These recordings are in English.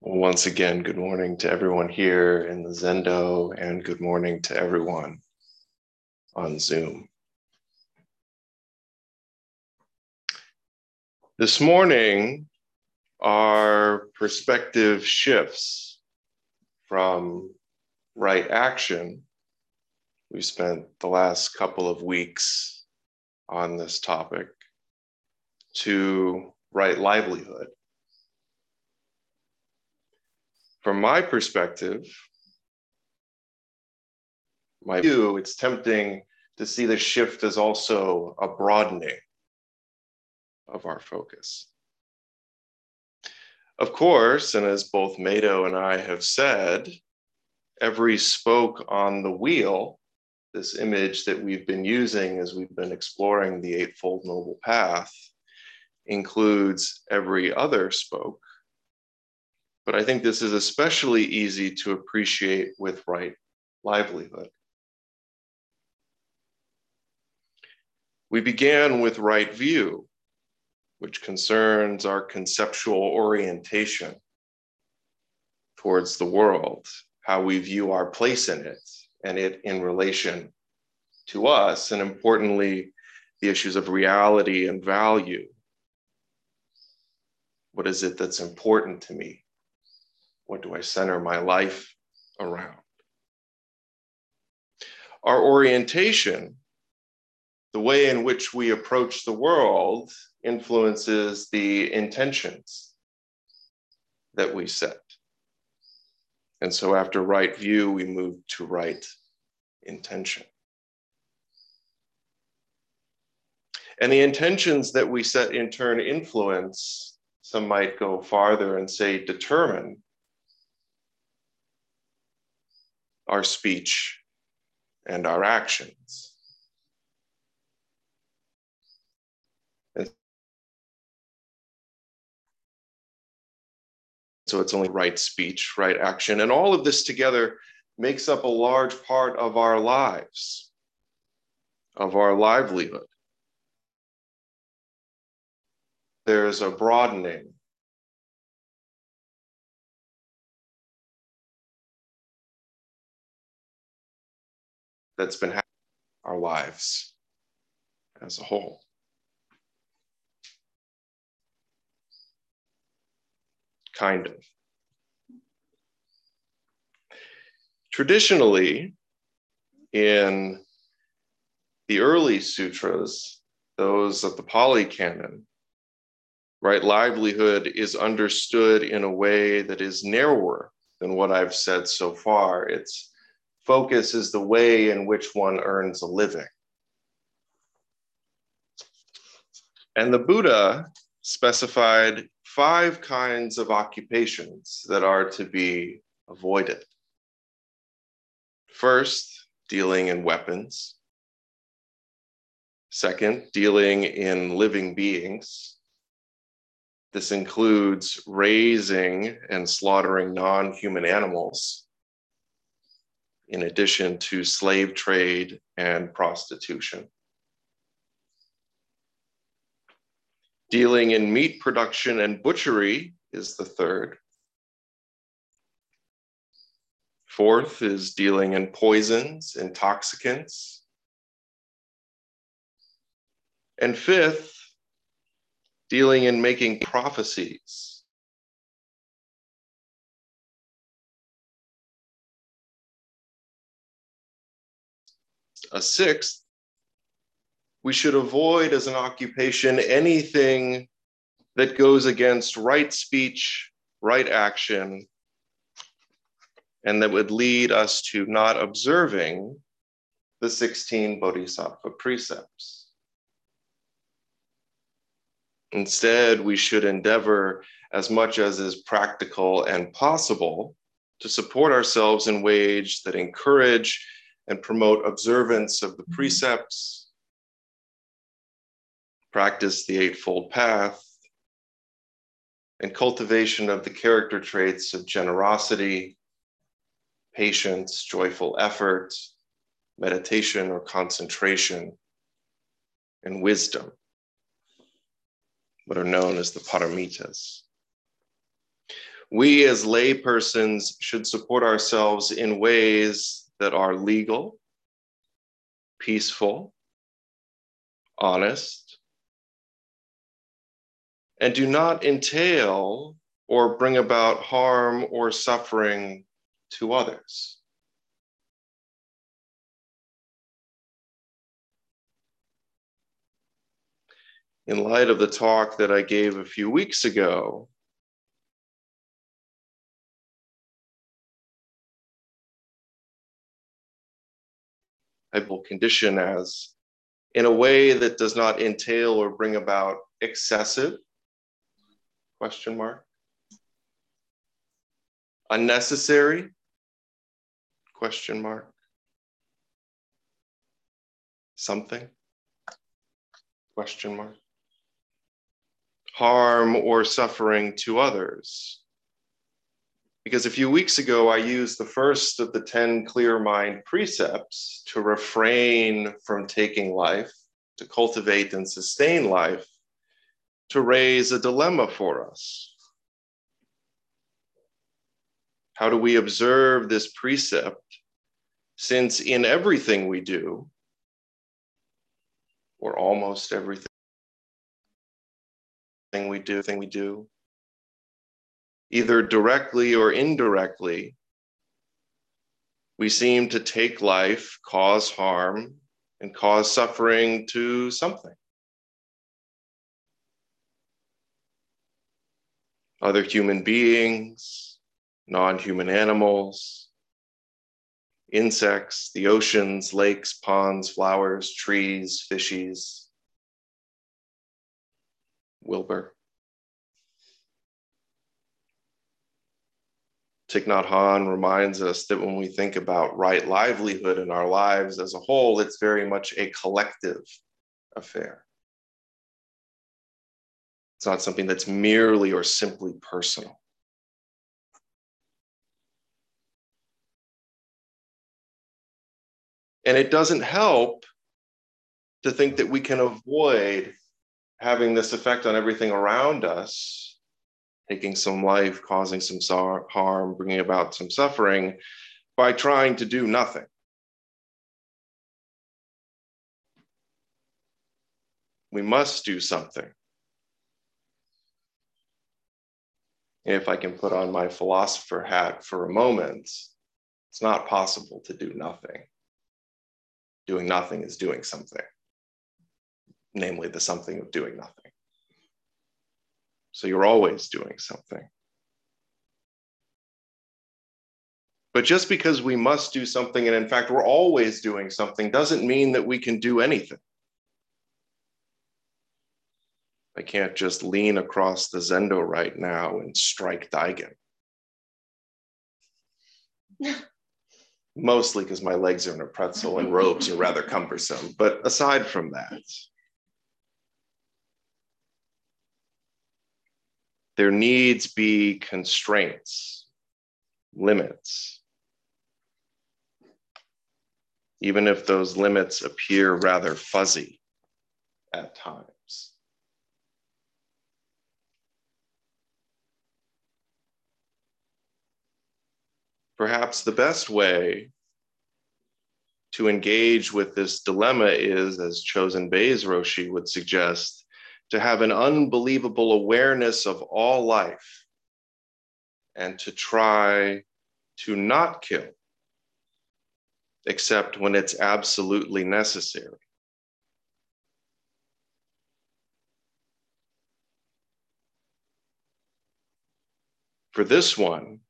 Once again, good morning to everyone here in the Zendo, and good morning to everyone on Zoom. This morning, our perspective shifts from right action. We spent the last couple of weeks on this topic to right livelihood. From my perspective, my view, it's tempting to see the shift as also a broadening of our focus. Of course, and as both Mado and I have said, every spoke on the wheel, this image that we've been using as we've been exploring the Eightfold Noble Path, includes every other spoke. But I think this is especially easy to appreciate with right livelihood. We began with right view, which concerns our conceptual orientation towards the world, how we view our place in it and it in relation to us, and importantly, the issues of reality and value. What is it that's important to me? What do I center my life around? Our orientation, the way in which we approach the world, influences the intentions that we set. And so after right view, we move to right intention. And the intentions that we set in turn influence, some might go farther and say determine our speech and our actions. So it's only right speech, right action. And all of this together makes up a large part of our lives, of our livelihood. There's a broadening. That's been happening our lives as a whole. kind of. Traditionally, in the early sutras, those of the Pali Canon, right, livelihood is understood in a way that is narrower than what I've said so far. Its focus is the way in which one earns a living. And the Buddha specified five kinds of occupations that are to be avoided. First, dealing in weapons. Second, dealing in living beings. This includes raising and slaughtering non human animals, in addition to slave trade and prostitution. Dealing in meat production and butchery is the third. Fourth is dealing in poisons, intoxicants. And fifth, dealing in making prophecies. A sixth we should avoid as an occupation anything that goes against right speech, right action, and that would lead us to not observing the 16 Bodhisattva precepts. Instead, we should endeavor as much as is practical and possible to support ourselves in ways that encourage and promote observance of the mm-hmm. precepts practice the Eightfold Path, and cultivation of the character traits of generosity, patience, joyful effort, meditation or concentration, and wisdom. What are known as the paramitas. We as laypersons should support ourselves in ways that are legal, peaceful, honest, and do not entail or bring about harm or suffering to others. In light of the talk that I gave a few weeks ago, I will condition as in a way that does not entail or bring about excessive question mark unnecessary question mark something question mark harm or suffering to others because a few weeks ago i used the first of the 10 clear mind precepts to refrain from taking life to cultivate and sustain life to raise a dilemma for us How do we observe this precept? Since in everything we do, or almost everything we do, thing we do, either directly or indirectly, we seem to take life, cause harm, and cause suffering to something. Other human beings, non human animals, insects, the oceans, lakes, ponds, flowers, trees, fishes. Wilbur. Thich Nhat Hanh reminds us that when we think about right livelihood in our lives as a whole, it's very much a collective affair. It's not something that's merely or simply personal. And it doesn't help to think that we can avoid having this effect on everything around us, taking some life, causing some harm, bringing about some suffering by trying to do nothing. We must do something. If I can put on my philosopher hat for a moment, it's not possible to do nothing doing nothing is doing something, namely the something of doing nothing. So you're always doing something. But just because we must do something, and in fact, we're always doing something, doesn't mean that we can do anything. I can't just lean across the Zendo right now and strike Daigen. mostly because my legs are in a pretzel and robes are rather cumbersome. But aside from that, there needs be constraints, limits, even if those limits appear rather fuzzy at times. perhaps the best way to engage with this dilemma is, as Chozen Bays Roshi would suggest, to have an unbelievable awareness of all life and to try to not kill, except when it's absolutely necessary. For this one,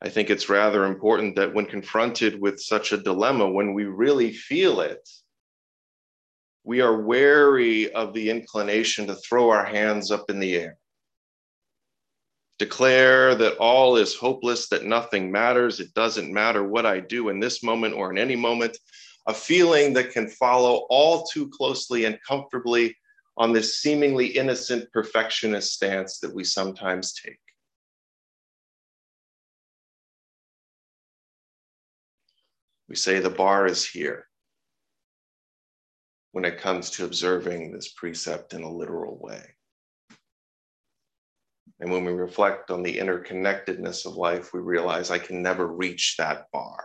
I think it's rather important that when confronted with such a dilemma, when we really feel it, we are wary of the inclination to throw our hands up in the air. Declare that all is hopeless, that nothing matters, it doesn't matter what I do in this moment or in any moment. A feeling that can follow all too closely and comfortably on this seemingly innocent perfectionist stance that we sometimes take. We say the bar is here. When it comes to observing this precept in a literal way. And when we reflect on the interconnectedness of life, we realize I can never reach that bar.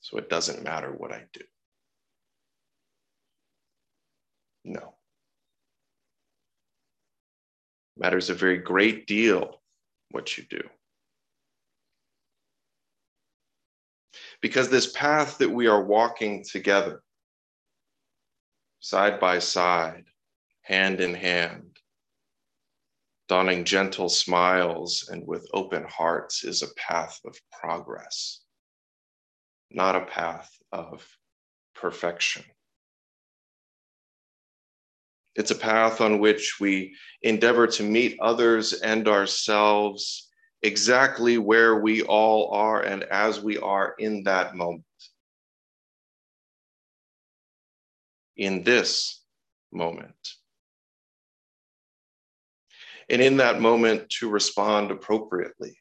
So it doesn't matter what I do. No. Matters a very great deal what you do. Because this path that we are walking together, side by side, hand in hand, donning gentle smiles and with open hearts, is a path of progress, not a path of perfection. It's a path on which we endeavor to meet others and ourselves exactly where we all are and as we are in that moment. In this moment. And in that moment, to respond appropriately,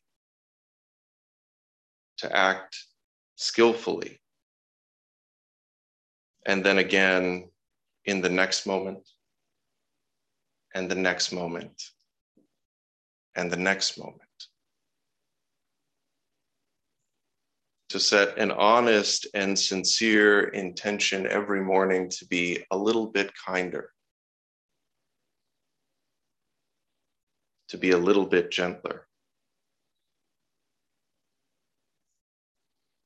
to act skillfully. And then again, in the next moment, and the next moment, and the next moment. To set an honest and sincere intention every morning to be a little bit kinder, to be a little bit gentler,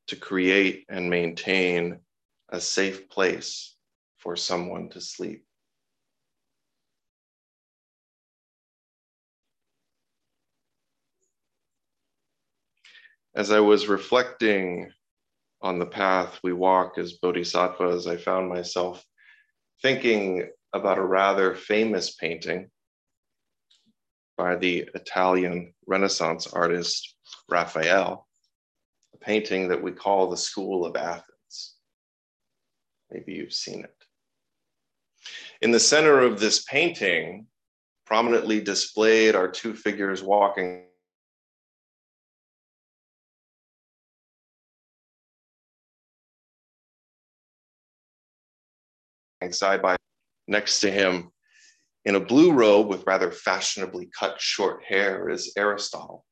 to create and maintain a safe place for someone to sleep. As I was reflecting on the path we walk as bodhisattvas, I found myself thinking about a rather famous painting by the Italian Renaissance artist Raphael, a painting that we call the School of Athens. Maybe you've seen it. In the center of this painting, prominently displayed are two figures walking side by next to him in a blue robe with rather fashionably cut short hair is Aristotle.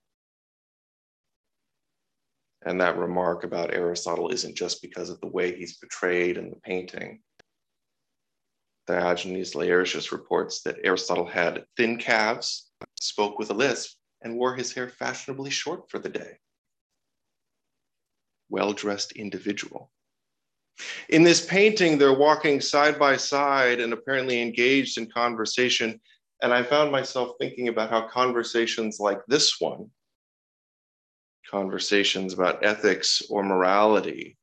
And that remark about Aristotle isn't just because of the way he's portrayed in the painting. Diogenes Laertius reports that Aristotle had thin calves, spoke with a lisp, and wore his hair fashionably short for the day. Well dressed individual. In this painting, they're walking side by side and apparently engaged in conversation. And I found myself thinking about how conversations like this one, conversations about ethics or morality,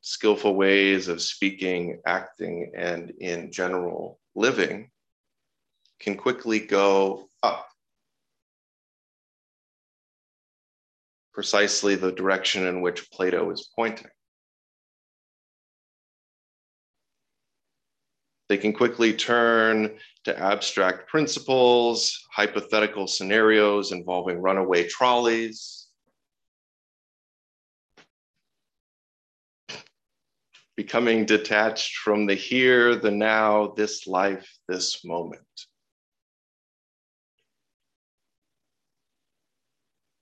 skillful ways of speaking, acting, and in general living, can quickly go up. Precisely the direction in which Plato is pointing. They can quickly turn to abstract principles, hypothetical scenarios involving runaway trolleys, becoming detached from the here, the now, this life, this moment.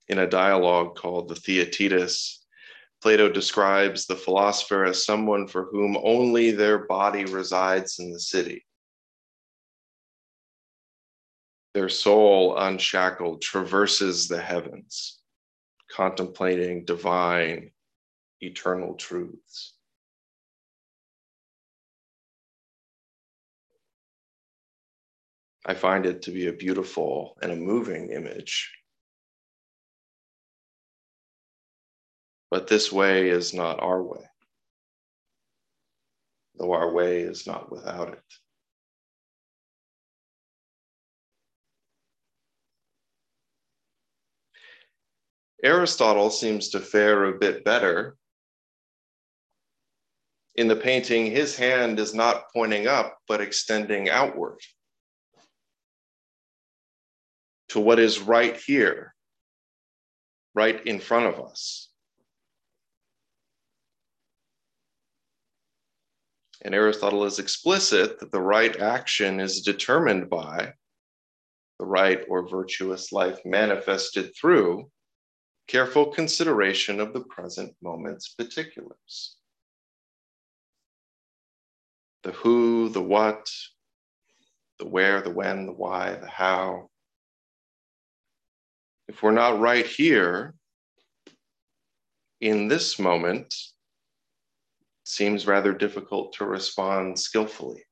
In a dialogue called the Theaetetus, Plato describes the philosopher as someone for whom only their body resides in the city. Their soul, unshackled, traverses the heavens, contemplating divine, eternal truths. I find it to be a beautiful and a moving image But this way is not our way, though our way is not without it. Aristotle seems to fare a bit better. In the painting, his hand is not pointing up, but extending outward to what is right here, right in front of us. And Aristotle is explicit that the right action is determined by the right or virtuous life manifested through careful consideration of the present moment's particulars. The who, the what, the where, the when, the why, the how. If we're not right here in this moment, seems rather difficult to respond skillfully.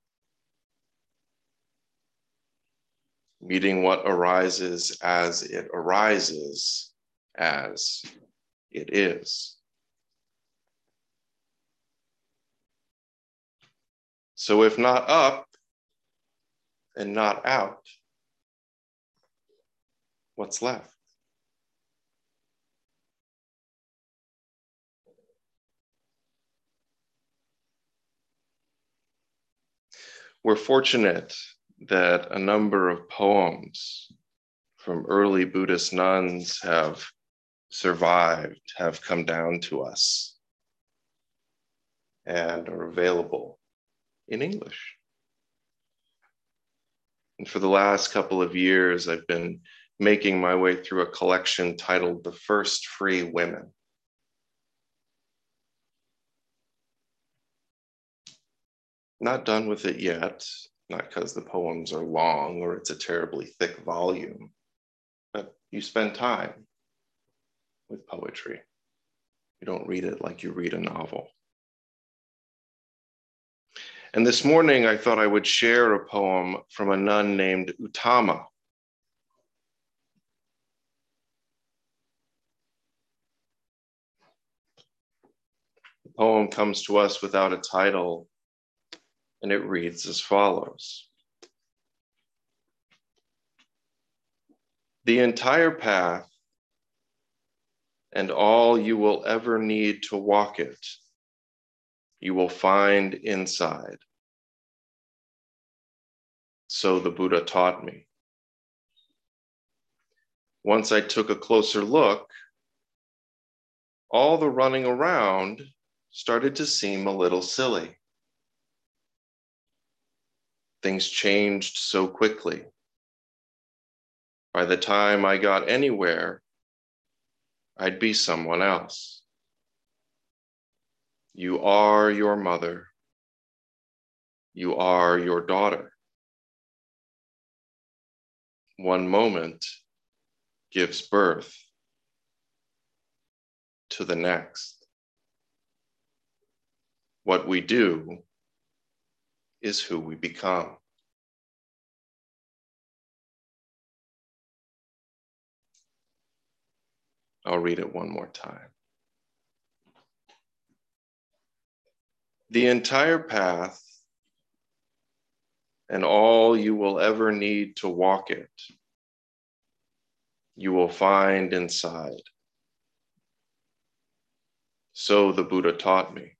Meeting what arises as it arises as it is. So, if not up and not out, what's left? We're fortunate that a number of poems from early Buddhist nuns have survived, have come down to us, and are available in English. And for the last couple of years, I've been making my way through a collection titled The First Free Women. Not done with it yet, not because the poems are long or it's a terribly thick volume, but you spend time with poetry. You don't read it like you read a novel. And this morning, I thought I would share a poem from a nun named Uttama. The poem comes to us without a title, and it reads as follows The entire path and all you will ever need to walk it, you will find inside. So the Buddha taught me. Once I took a closer look, all the running around started to seem a little silly. Things changed so quickly. By the time I got anywhere, I'd be someone else. You are your mother. You are your daughter. One moment gives birth to the next. What we do is who we become. I'll read it one more time. The entire path and all you will ever need to walk it, you will find inside. So the Buddha taught me.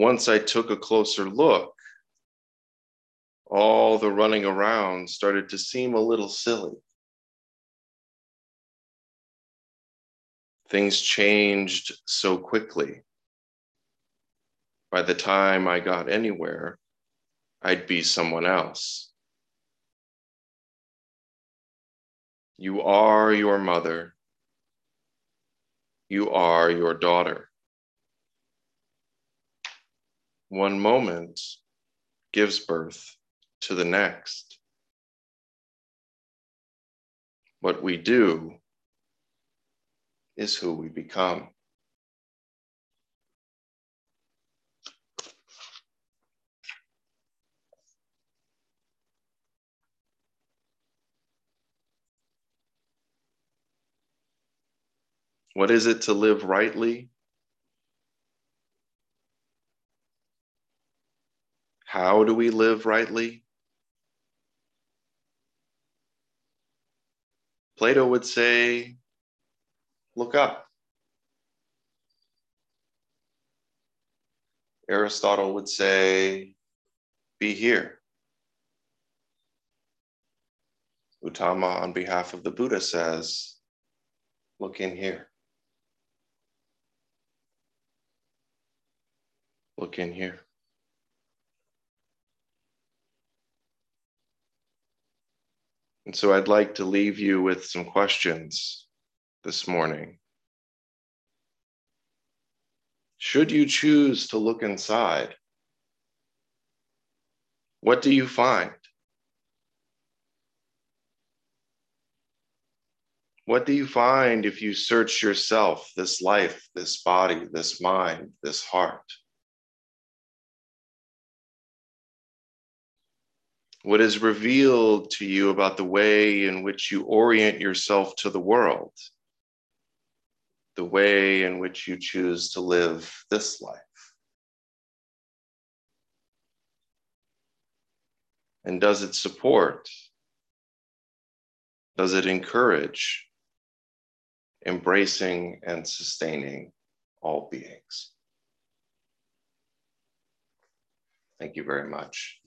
Once I took a closer look, all the running around started to seem a little silly. Things changed so quickly. By the time I got anywhere, I'd be someone else. You are your mother. You are your daughter. One moment gives birth to the next. What we do is who we become. What is it to live rightly? How do we live rightly? Plato would say Look up. Aristotle would say, be here. Uttama, on behalf of the Buddha, says, look in here. Look in here. And so I'd like to leave you with some questions this morning. Should you choose to look inside, what do you find? What do you find if you search yourself, this life, this body, this mind, this heart? What is revealed to you about the way in which you orient yourself to the world? The way in which you choose to live this life? And does it support? Does it encourage embracing and sustaining all beings? Thank you very much.